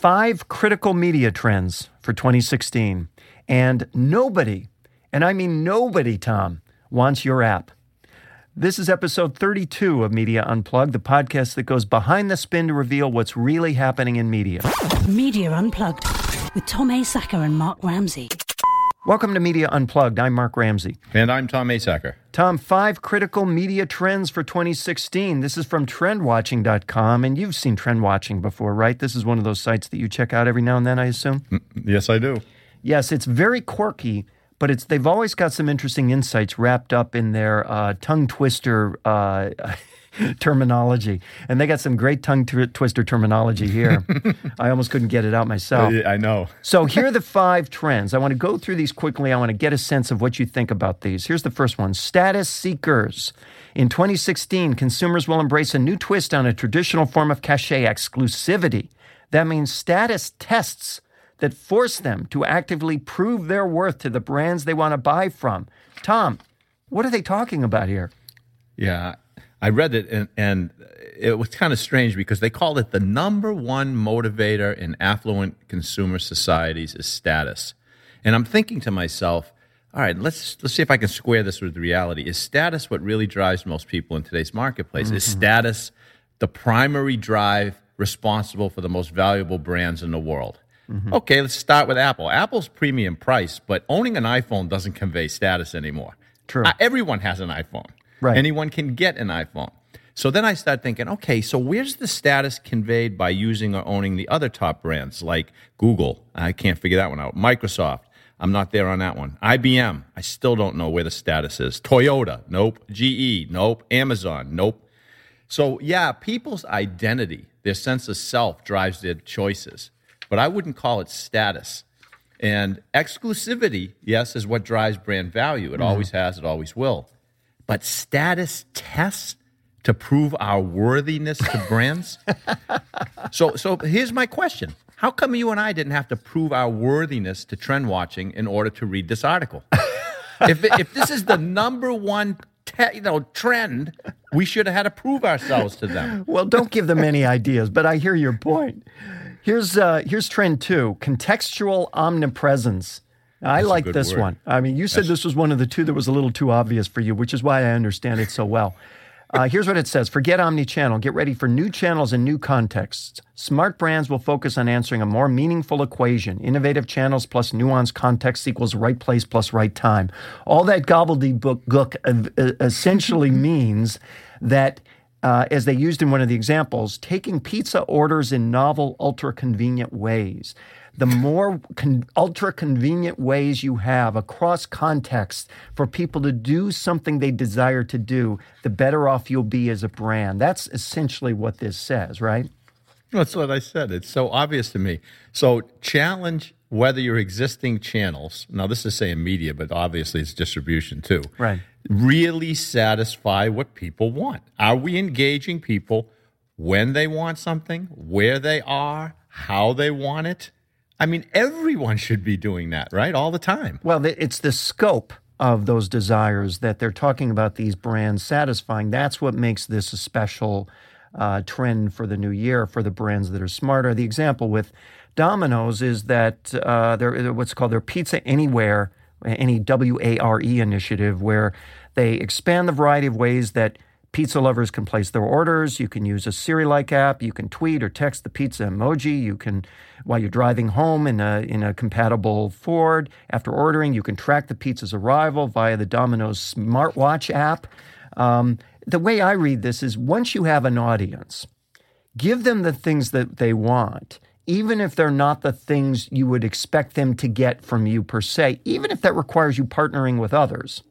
five critical media trends for 2016. And nobody, and I mean nobody, Tom, wants your app. This is episode 32 of Media Unplugged, the podcast that goes behind the spin to reveal what's really happening in media. Media Unplugged with Tom Asacker and Mark Ramsey. Welcome to Media Unplugged. I'm Mark Ramsey. And I'm Tom Asacker. Tom, five critical media trends for 2016. This is from trendwatching.com. And you've seen trendwatching before, right? This is one of those sites that you check out every now and then, I assume? Yes, I do. Yes, it's very quirky, but it's they've always got some interesting insights wrapped up in their uh, tongue twister uh, terminology, and they got some great tongue tw- twister terminology here. I almost couldn't get it out myself. I know. So here are the five trends. I want to go through these quickly. I want to get a sense of what you think about these. Here's the first one: status seekers. In 2016, consumers will embrace a new twist on a traditional form of cachet exclusivity. That means status tests that force them to actively prove their worth to the brands they want to buy from. Tom, what are they talking about here? Yeah, I read it and, and it was kind of strange because they called it the number one motivator in affluent consumer societies is status. And I'm thinking to myself, all right, let's let's see if I can square this with reality. Is status what really drives most people in today's marketplace? Mm-hmm. Is status the primary drive responsible for the most valuable brands in the world? Mm-hmm. Okay, let's start with Apple. Apple's premium price, but owning an iPhone doesn't convey status anymore. True. Uh, everyone has an iPhone. Right. Anyone can get an iPhone. So then I start thinking, okay, so where's the status conveyed by using or owning the other top brands like Google? I can't figure that one out. Microsoft. I'm not there on that one. IBM. I still don't know where the status is. Toyota. Nope. GE. Nope. Amazon. Nope. So yeah, people's identity, their sense of self drives their choices but I wouldn't call it status. And exclusivity, yes, is what drives brand value. It mm-hmm. always has, it always will. But status tests to prove our worthiness to brands. so, so here's my question: How come you and I didn't have to prove our worthiness to trend watching in order to read this article? if if this is the number one te- you know trend, we should have had to prove ourselves to them. Well, don't give them any ideas, but I hear your point. Here's uh, here's trend two: contextual omnipresence. I like this word. one. I mean, you said That's... this was one of the two that was a little too obvious for you, which is why I understand it so well. Uh, here's what it says Forget omni-channel. Get ready for new channels and new contexts. Smart brands will focus on answering a more meaningful equation. Innovative channels plus nuanced context equals right place plus right time. All that gobbledygook essentially means that uh, as they used in one of the examples, taking pizza orders in novel, ultra convenient ways. The more con- ultra convenient ways you have across context for people to do something they desire to do, the better off you'll be as a brand. That's essentially what this says, right? That's what I said. It's so obvious to me. So challenge whether your existing channels, now this is saying media, but obviously it's distribution too. Right really satisfy what people want? Are we engaging people when they want something, where they are, how they want it? I mean, everyone should be doing that, right? All the time. Well, it's the scope of those desires that they're talking about these brands satisfying. That's what makes this a special uh, trend for the new year for the brands that are smarter. The example with Domino's is that uh, they're what's called their Pizza Anywhere any WARE initiative where they expand the variety of ways that pizza lovers can place their orders. You can use a Siri like app. You can tweet or text the pizza emoji. You can, while you're driving home in a, in a compatible Ford, after ordering, you can track the pizza's arrival via the Domino's smartwatch app. Um, the way I read this is once you have an audience, give them the things that they want even if they're not the things you would expect them to get from you per se, even if that requires you partnering with others.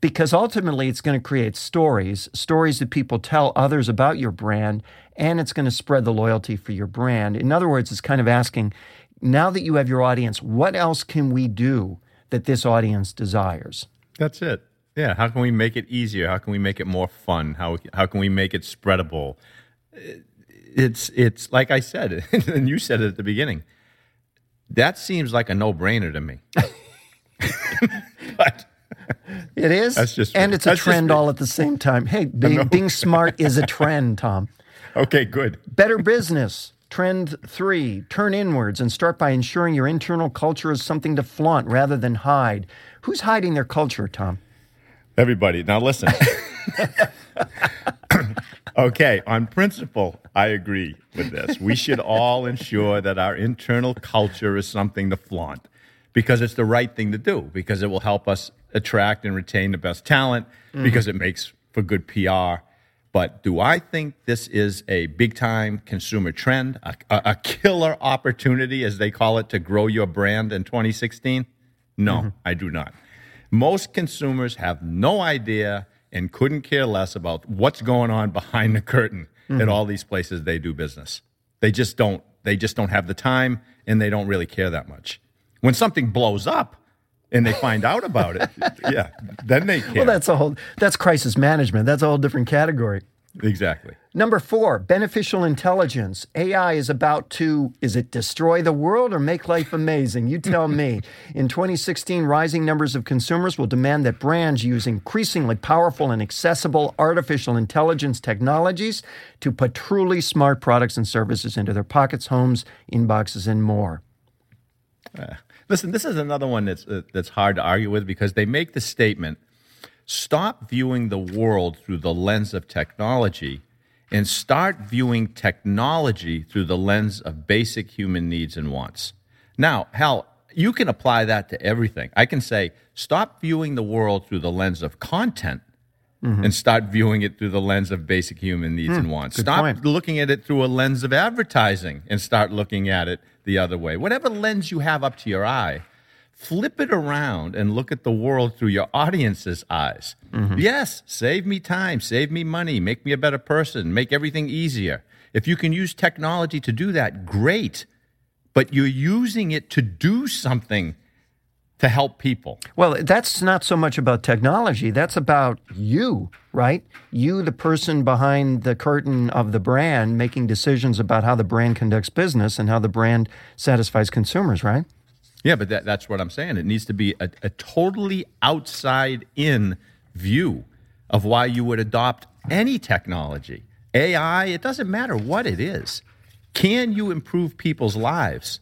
Because ultimately, it's going to create stories, stories that people tell others about your brand, and it's going to spread the loyalty for your brand. In other words, it's kind of asking now that you have your audience, what else can we do that this audience desires? That's it. Yeah. How can we make it easier? How can we make it more fun? How, how can we make it spreadable? Uh, it's it's like I said, and you said it at the beginning. That seems like a no brainer to me. it is. That's just and it's a trend all at the same time. Hey, being, being smart is a trend, Tom. Okay, good. Better business. Trend three, turn inwards and start by ensuring your internal culture is something to flaunt rather than hide. Who's hiding their culture, Tom? Everybody, now listen. okay, on principle, I agree with this. We should all ensure that our internal culture is something to flaunt because it's the right thing to do, because it will help us attract and retain the best talent, mm-hmm. because it makes for good PR. But do I think this is a big time consumer trend, a, a, killer opportunity, as they call it, to grow your brand in 2016? No, mm-hmm. I do not. Most consumers have no idea and couldn't care less about what's going on behind the curtain mm-hmm. at all these places they do business. They just don't. They just don't have the time, and they don't really care that much. When something blows up, and they find out about it, yeah, then they care. Well, that's a whole that's crisis management. That's a whole different category. Exactly. Number four, beneficial intelligence. AI is about to, is it destroy the world or make life amazing? You tell me. In 2016, rising numbers of consumers will demand that brands use increasingly powerful and accessible artificial intelligence technologies to put truly smart products and services into their pockets, homes, inboxes, and more. Uh, Listen, this is another one that's uh, that's hard to argue with because they make the statement: stop viewing the world through the lens of technology and start viewing technology through the lens of basic human needs and wants. Now, Hal, you can apply that to everything. I can say, stop viewing the world through the lens of content mm-hmm. and start viewing it through the lens of basic human needs mm, and wants. Stop point. looking at it through a lens of advertising and start looking at it the other way. Whatever lens you have up to your eye, flip it around and look at the world through your audience's eyes. Mm-hmm. Yes, save me time, save me money, make me a better person, make everything easier. If you can use technology to do that, great. But you're using it to do something to help people. Well, that's not so much about technology. That's about you, right? You, the person behind the curtain of the brand, making decisions about how the brand conducts business and how the brand satisfies consumers, right? Yeah, but that, that's what I'm saying. It needs to be a, a totally outside in view of why you would adopt any technology. AI, it doesn't matter what it is. Can you improve people's lives?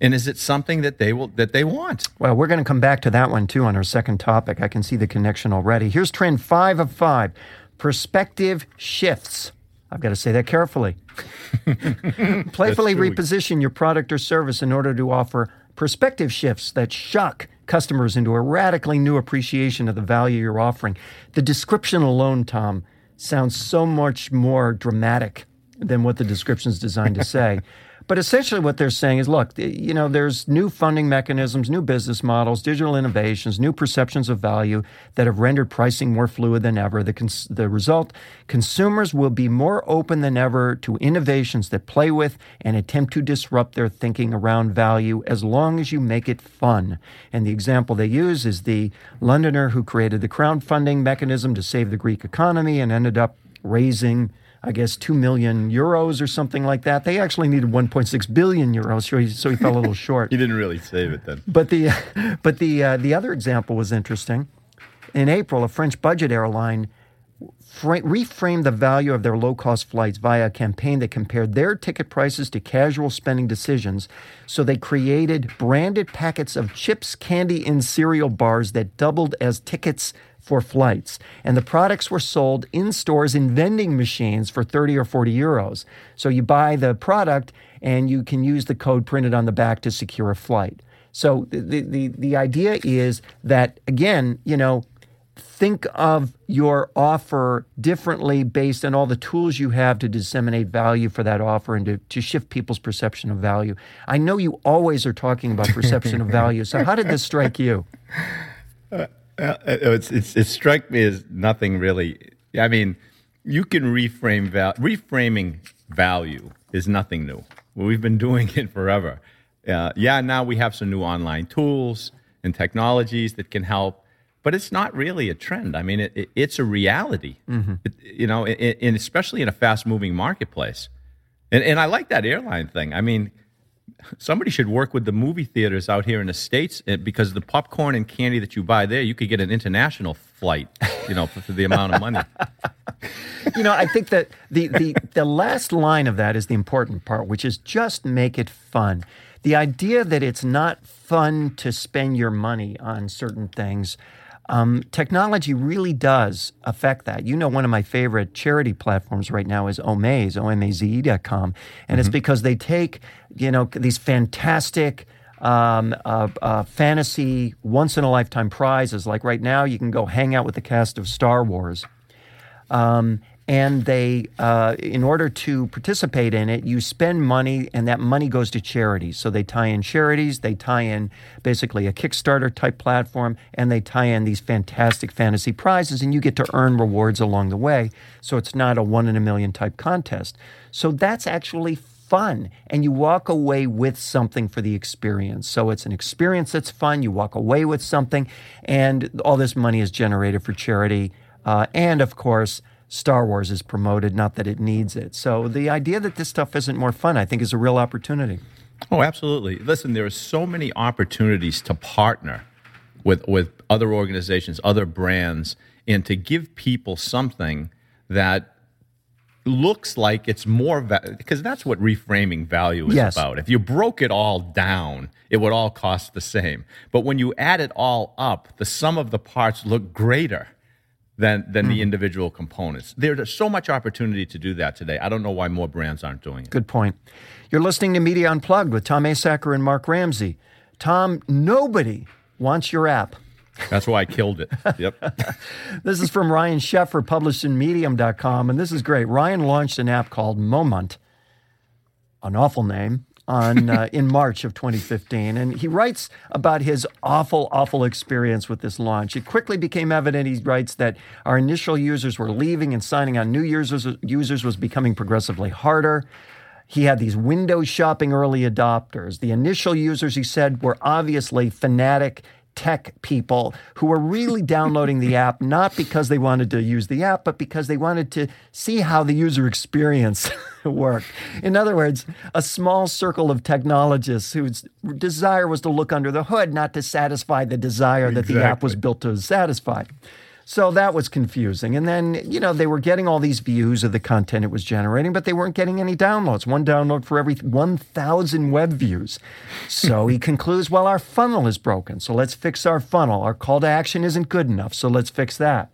And is it something that they will that they want? Well, we're going to come back to that one too on our second topic. I can see the connection already. Here's trend five of five: perspective shifts. I've got to say that carefully. Playfully reposition your product or service in order to offer perspective shifts that shock customers into a radically new appreciation of the value you're offering. The description alone, Tom, sounds so much more dramatic than what the description is designed to say. But essentially, what they're saying is look, you know, there's new funding mechanisms, new business models, digital innovations, new perceptions of value that have rendered pricing more fluid than ever. The, cons- the result consumers will be more open than ever to innovations that play with and attempt to disrupt their thinking around value as long as you make it fun. And the example they use is the Londoner who created the crowdfunding mechanism to save the Greek economy and ended up raising I guess, 2 million euros or something like that. They actually needed 1.6 billion euros, so he, so he fell a little short. he didn't really save it then. But the, but the, uh, the other example was interesting. In April, a French budget airline fra- reframed the value of their low cost flights via a campaign that compared their ticket prices to casual spending decisions. So they created branded packets of chips, candy, and cereal bars that doubled as tickets for flights. And the products were sold in stores in vending machines for 30 or 40 euros. So you buy the product and you can use the code printed on the back to secure a flight. So the, the, the idea is that, again, you know, think of your offer differently based on all the tools you have to disseminate value for that offer and to, to shift people's perception of value. I know you always are talking about perception of value. So, how did this strike you? Uh, uh, it's, it's, it struck me as nothing really. I mean, you can reframe val- reframing value is nothing new. We've been doing it forever. Uh, yeah, now we have some new online tools and technologies that can help, but it's not really a trend. I mean, it, it, it's a reality. Mm-hmm. It, you know, and especially in a fast-moving marketplace. And, and I like that airline thing. I mean, somebody should work with the movie theaters out here in the states eh, because the popcorn and candy that you buy there, you could get an international flight, you know, for, for the amount of money. you know, I think that the, the the last line of that is the important part, which is just make it fun. The idea that it's not fun to spend your money on certain things. Um, technology really does affect that. You know, one of my favorite charity platforms right now is Omaze, O-M-A-Z-E.com. And mm-hmm. it's because they take, you know, these fantastic um, uh, uh, fantasy once in a lifetime prizes. Like right now, you can go hang out with the cast of Star Wars. Um, and they, uh, in order to participate in it, you spend money, and that money goes to charities. So they tie in charities, they tie in basically a Kickstarter type platform, and they tie in these fantastic fantasy prizes, and you get to earn rewards along the way. So it's not a one in a million type contest. So that's actually fun, and you walk away with something for the experience. So it's an experience that's fun. You walk away with something, and all this money is generated for charity, uh, and of course Star Wars is promoted, not that it needs it. So the idea that this stuff isn't more fun, I think, is a real opportunity. Oh, absolutely. Listen, there are so many opportunities to partner with with other organizations, other brands, and to give people something that looks like it's more va- because that's what reframing value is yes. about. If you broke it all down, it would all cost the same. But when you add it all up, the sum of the parts look greater than than mm. the individual components. There's so much opportunity to do that today. I don't know why more brands aren't doing it. Good point. You're listening to Media Unplugged with Tom Asacker and Mark Ramsey. Tom, nobody wants your app. That's why I killed it. Yep. this is from Ryan Sheffer, published in Medium.com, and this is great. Ryan launched an app called Moment, an awful name, on uh, in March of 2015, and he writes about his awful, awful experience with this launch. It quickly became evident. He writes that our initial users were leaving, and signing on new users users was becoming progressively harder. He had these window shopping early adopters. The initial users, he said, were obviously fanatic tech people who were really downloading the app not because they wanted to use the app, but because they wanted to see how the user experience worked. In other words, a small circle of technologists whose desire was to look under the hood, not to satisfy the desire that the app was built to satisfy. So that was confusing. And then, you know, they were getting all these views of the content it was generating, but they weren't getting any downloads. One download for every 1,000 web views. So he concludes, well, our funnel is broken. So let's fix our funnel. Our call to action isn't good enough. So let's fix that.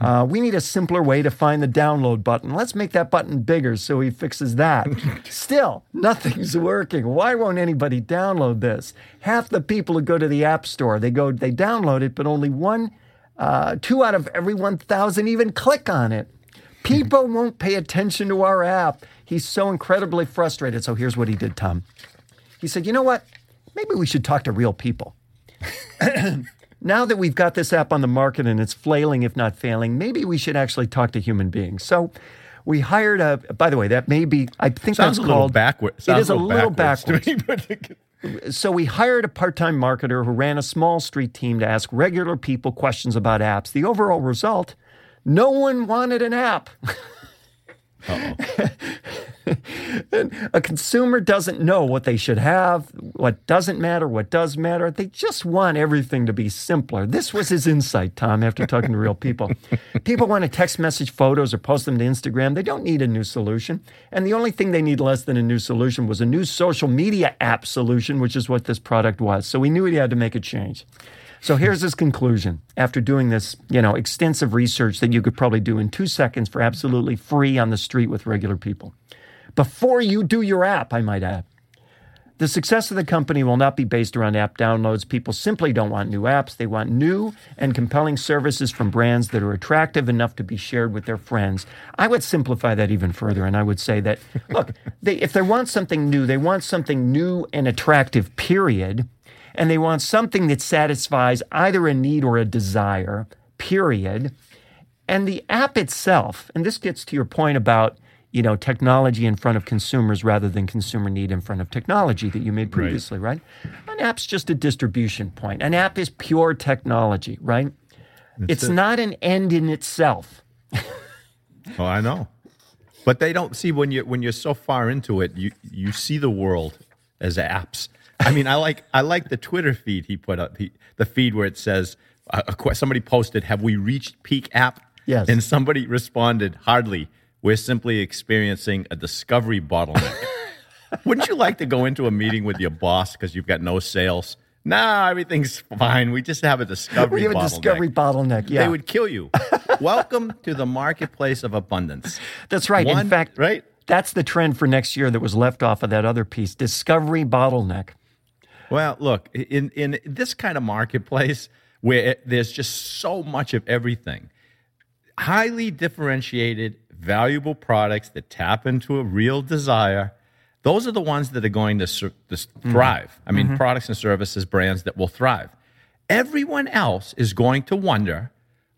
Uh, we need a simpler way to find the download button. Let's make that button bigger so he fixes that. Still, nothing's working. Why won't anybody download this? Half the people who go to the App Store, they go, they download it, but only one uh, two out of every 1,000 even click on it. People won't pay attention to our app. He's so incredibly frustrated. So here's what he did, Tom. He said, You know what? Maybe we should talk to real people. now that we've got this app on the market and it's flailing, if not failing, maybe we should actually talk to human beings. So we hired a, by the way, that may be, I think Sounds that's a called. backwards. It is a little backwards. backwards. So we hired a part-time marketer who ran a small street team to ask regular people questions about apps. The overall result, no one wanted an app. a consumer doesn't know what they should have, what doesn't matter, what does matter. They just want everything to be simpler. This was his insight, Tom, after talking to real people. People want to text message photos or post them to Instagram. They don't need a new solution. And the only thing they need less than a new solution was a new social media app solution, which is what this product was. So we knew he had to make a change. So here's his conclusion after doing this, you know, extensive research that you could probably do in two seconds for absolutely free on the street with regular people. Before you do your app, I might add. The success of the company will not be based around app downloads. People simply don't want new apps. They want new and compelling services from brands that are attractive enough to be shared with their friends. I would simplify that even further, and I would say that, look, they, if they want something new, they want something new and attractive, period and they want something that satisfies either a need or a desire, period. And the app itself, and this gets to your point about you know technology in front of consumers rather than consumer need in front of technology that you made previously, right? right? An app's just a distribution point. An app is pure technology, right? That's it's it. not an end in itself. oh, I know. But they don't see when you when you're so far into it, you you see the world as apps. I mean, I like I like the Twitter feed he put up. He, the feed where it says uh, somebody posted, "Have we reached peak app?" Yes. And somebody responded, "Hardly. We're simply experiencing a discovery bottleneck." Wouldn't you like to go into a meeting with your boss because you've got no sales? Nah, everything's fine. We just have a discovery We have a bottleneck. discovery bottleneck. Yeah, They would kill you. Welcome to the marketplace of abundance. that's right. One- In fact, right? That's the trend for next year that was left off of that other piece. Discovery bottleneck. Well, look, in in this kind of marketplace where it, there's just so much of everything, highly differentiated, valuable products that tap into a real desire, those are the ones that are going to, sur- to s- mm-hmm. thrive. I mean, mm-hmm. products and services, brands that will thrive. Everyone else is going to wonder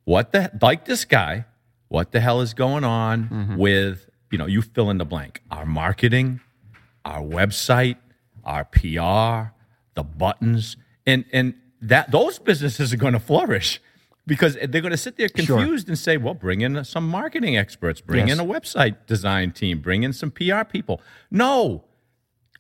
what the like this guy, what the hell is going on mm-hmm. with you know you fill in the blank, our marketing, our website, our PR, the buttons, and and that those businesses are going to flourish because they're going to sit there confused and say, "Well, bring in some marketing experts, bring Yes. in a website design team, bring in some PR people." No,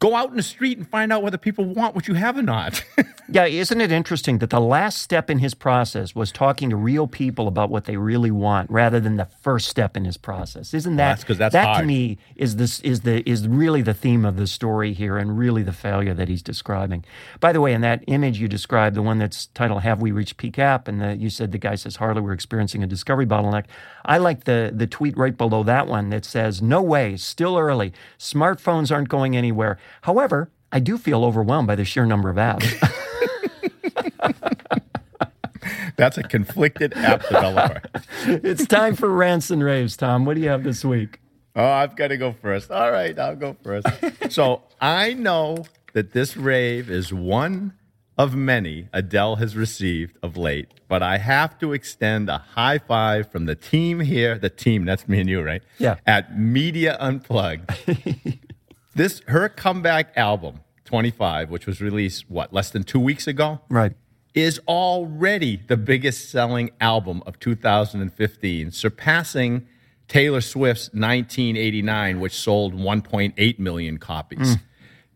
go out in the street and find out whether people want what you have or not. Yeah, isn't it interesting that the last step in his process was talking to real people about what they really want, rather than the first step in his process? Isn't that that's 'cause that's that to me is this is the is really the theme of the story here, and really the failure that he's describing. By the way, in that image you described, the one that's titled "Have We Reached Peak App?" and the, you said the guy says, "Harley, we're experiencing a discovery bottleneck." I like the the tweet right below that one that says, "No way, still early. Smartphones aren't going anywhere." However. I do feel overwhelmed by the sheer number of apps. That's a conflicted app developer. it's time for rants and raves, Tom. What do you have this week? Oh, I've got to go first. All right, I'll go first. so I know that this rave is one of many Adele has received of late, but I have to extend a high five from the team here. The team, that's me and you, right? Yeah. At Media Unplugged. this her comeback album, 25, which was released what, less than 2 weeks ago? Right. is already the biggest selling album of 2015, surpassing Taylor Swift's 1989, which sold 1.8 million copies. Th-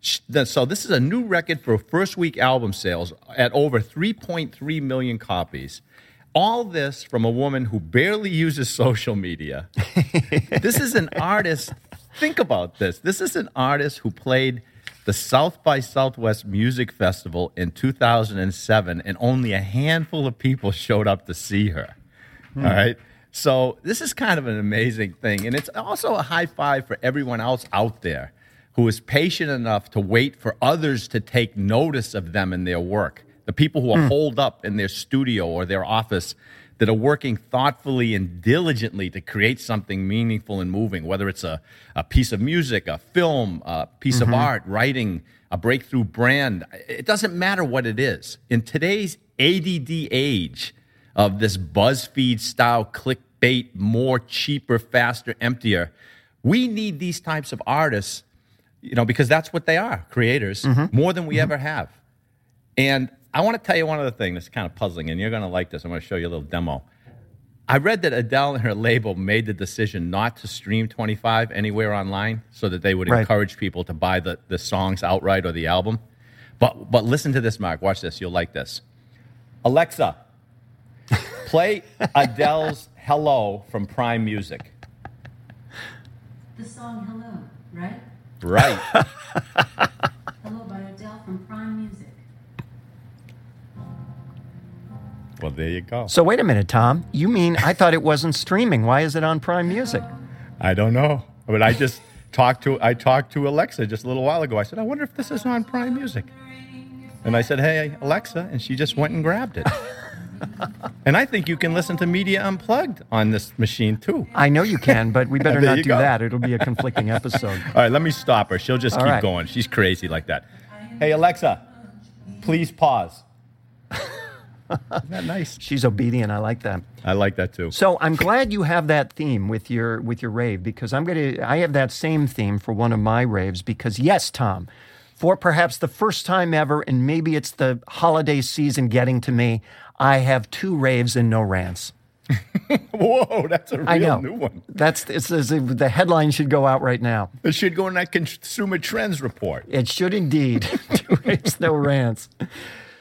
So this is a new record for first week album sales at over 3.3 million copies. All this from a woman who barely uses social media. this is an artist. Think about this. This is an artist who played the South by Southwest Music Festival in 2007, and only a handful of people showed up to see her. Hmm. All right. So this is kind of an amazing thing. And it's also a high five for everyone else out there who is patient enough to wait for others to take notice of them and their work. The people who are hmm. holed up in their studio or their office that are working thoughtfully and diligently to create something meaningful and moving, whether it's a, a piece of music, a film, a piece of mm-hmm. art, writing, a breakthrough brand. It doesn't matter what it is. In today's ADD age of this BuzzFeed style clickbait, more cheaper, faster, emptier, we need these types of artists, you know, because that's what they are creators, mm-hmm. more than we mm-hmm. ever have. And I want to tell you one other thing that's kind of puzzling, and you're going to like this. I'm going to show you a little demo. I read that Adele and her label made the decision not to stream 25 anywhere online so that they would Right. encourage people to buy the, the songs outright or the album. But, but listen to this, Mark. Watch this. You'll like this. Alexa, play Adele's Hello from Prime Music. The song Hello, right? Right. Hello by Adele from Prime Music. well, there you go. So wait a minute, Tom. You mean I thought it wasn't streaming? Why is it on Prime Music? I don't know, but I just talked to I talked to Alexa just a little while ago. I said, I wonder if this is on Prime Music, and I said, Hey Alexa, and she just went and grabbed it. and I think you can listen to Media Unplugged on this machine too. I know you can, but we better not do go. that. It'll be a conflicting episode. All right, let me stop her. She'll just All keep right. going. She's crazy like that. Hey Alexa, please pause. Isn't that nice? She's obedient. I like that. I like that too. So I'm glad you have that theme with your with your rave because I'm gonna I have that same theme for one of my raves because yes, Tom, for perhaps the first time ever, and maybe it's the holiday season getting to me, I have two raves and no rants. Whoa, that's a real I know. new one. That's it's, it's, the headline should go out right now. It should go in that Consumer Trends report. It should indeed. to raise no rants.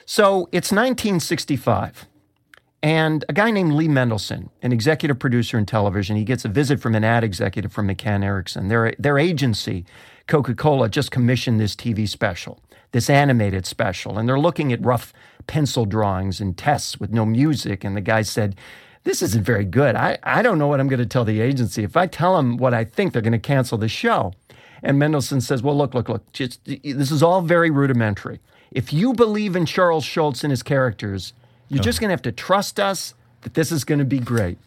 So it's 1965. And a guy named Lee Mendelson, an executive producer in television, he gets a visit from an ad executive from McCann Erickson. Their, their agency, Coca Cola, just commissioned this TV special, this animated special. And they're looking at rough pencil drawings and tests with no music. And the guy said, This isn't very good. I, I don't know what I'm going to tell the agency. If I tell them what I think, they're going to cancel the show. And Mendelson says, Well, look, look, look, just, this is all very rudimentary. If you believe in Charles Schulz and his characters, you're just going to have to trust us that this is going to be great.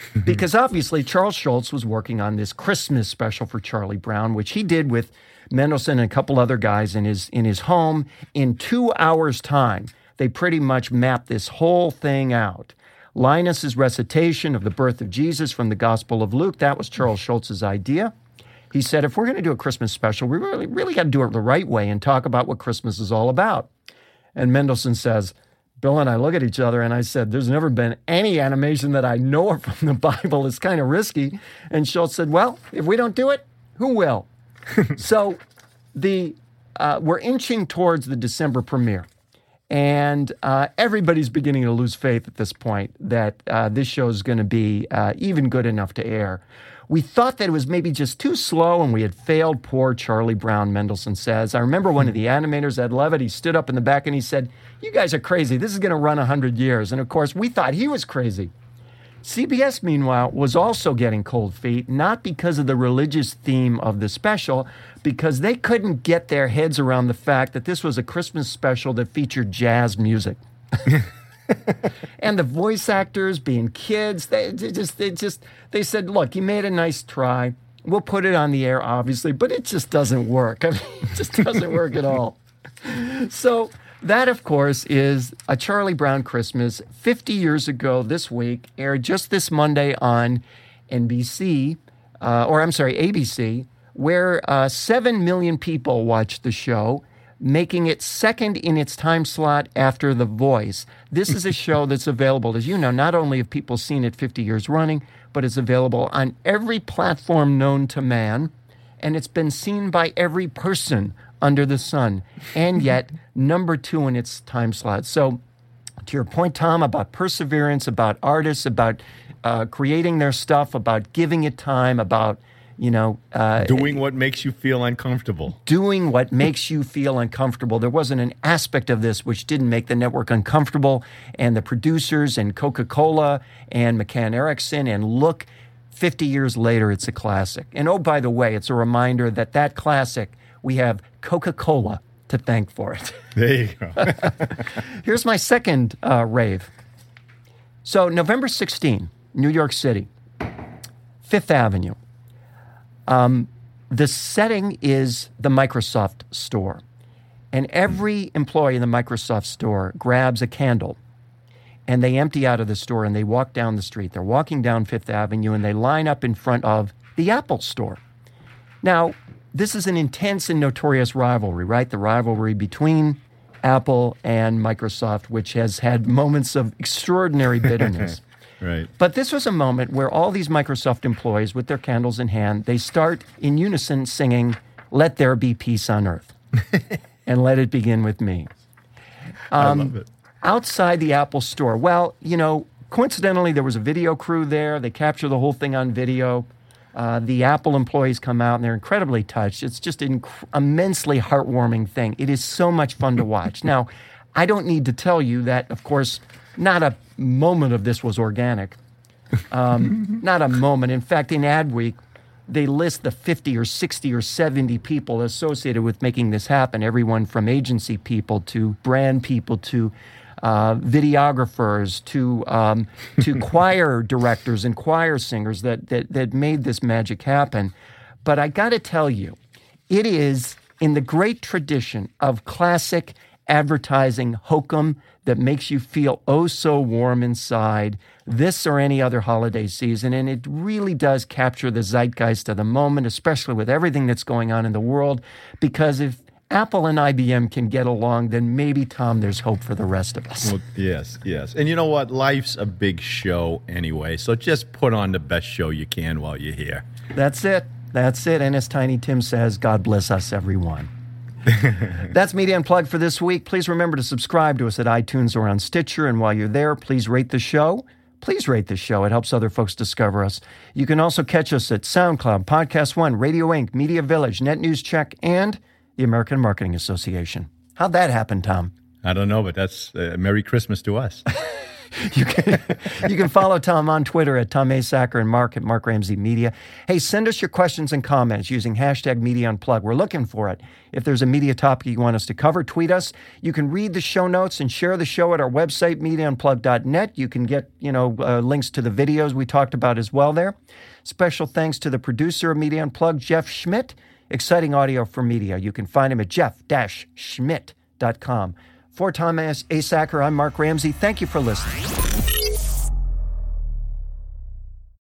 because obviously, Charles Schulz was working on this Christmas special for Charlie Brown, which he did with Mendelson and a couple other guys in his, in his home in two hours' time. They pretty much mapped this whole thing out. Linus's recitation of the birth of Jesus from the Gospel of Luke, that was Charles Schulz's idea. He said, if we're going to do a Christmas special, we really, really got to do it the right way and talk about what Christmas is all about. And Mendelson says, Bill and I look at each other and I said, There's never been any animation that I know of from the Bible. It's kind of risky. And Schulz said, Well, if we don't do it, who will? so the uh, we're inching towards the December premiere. And uh, everybody's beginning to lose faith at this point that uh, this show is going to be uh, even good enough to air. We thought that it was maybe just too slow and we had failed poor Charlie Brown, Mendelson says. I remember one of the animators, Ed Levitt, he stood up in the back and he said, You guys are crazy. This is going to run 100 years. And of course, we thought he was crazy. CBS, meanwhile, was also getting cold feet, not because of the religious theme of the special, because they couldn't get their heads around the fact that this was a Christmas special that featured jazz music. and the voice actors being kids, they, just they just they said, "Look, you made a nice try. We'll put it on the air, obviously, but it just doesn't work. I mean, it just doesn't work at all." So that, of course, is a Charlie Brown Christmas 50 years ago this week, aired just this Monday on NBC, uh, or I'm sorry, ABC, where uh, 7 million people watched the show, making it second in its time slot after The Voice. This is a show that's available, as you know, not only have people seen it 50 years running, but it's available on every platform known to man, and it's been seen by every person under the sun, and yet number two in its time slot. So, to your point, Tom, about perseverance, about artists, about uh, creating their stuff, about giving it time, about you know, uh, Doing what makes you feel uncomfortable. doing what makes you feel uncomfortable. There wasn't an aspect of this which didn't make the network uncomfortable. And the producers and Coca Cola and McCann Erickson and look, 50 years later, it's a classic. And oh, by the way, it's a reminder that that classic, we have Coca Cola to thank for it. There you go. Here's my second uh, rave. So, November 16, New York City, Fifth Avenue. Um, the setting is the Microsoft store. And every employee in the Microsoft store grabs a candle and they empty out of the store and they walk down the street. They're walking down Fifth Avenue and they line up in front of the Apple store. Now, this is an intense and notorious rivalry, right? The rivalry between Apple and Microsoft, which has had moments of extraordinary bitterness. Right. But this was a moment where all these Microsoft employees, with their candles in hand, they start in unison singing, Let there be peace on earth, and let it begin with me. I love it. Outside the Apple store, well, you know, coincidentally, there was a video crew there. They capture the whole thing on video. Uh, the Apple employees come out and they're incredibly touched. It's just an inc- immensely heartwarming thing. It is so much fun to watch. now, I don't need to tell you that, of course, not a moment of this was organic. Um, not a moment. In fact, in Adweek, they list the 50 or 60 or 70 people associated with making this happen. Everyone from agency people to brand people to uh, videographers to um, to choir directors and choir singers that, that that made this magic happen. But I got to tell you, it is in the great tradition of classic advertising hokum that makes you feel oh so warm inside this or any other holiday season. And it really does capture the zeitgeist of the moment, especially with everything that's going on in the world. Because if Apple and IBM can get along, then maybe, Tom, there's hope for the rest of us. Well, yes, yes. And you know what? Life's a big show anyway. So just put on the best show you can while you're here. That's it. That's it. And as Tiny Tim says, God bless us, everyone. That's Media Unplugged for this week. Please remember to subscribe to us at iTunes or on Stitcher. And while you're there, please rate the show. Please rate the show. It helps other folks discover us. You can also catch us at SoundCloud, Podcast One, Radio Ink, Media Village, Net News Check, and the American Marketing Association. How'd that happen, Tom? I don't know, but that's uh, Merry Christmas to us. You can, you can follow Tom on Twitter at Tom Asacker and Mark at Mark Ramsey Media. Hey, send us your questions and comments using hashtag Media Unplug. We're looking for it. If there's a media topic you want us to cover, tweet us. You can read the show notes and share the show at our website, MediaUnplug.net. You can get you know uh, links to the videos we talked about as well there. Special thanks to the producer of Media Unplugged, Jeff Schmidt. Exciting audio for media. You can find him at jeff-schmidt.com. For Tom Asacker, I'm Mark Ramsey. Thank you for listening.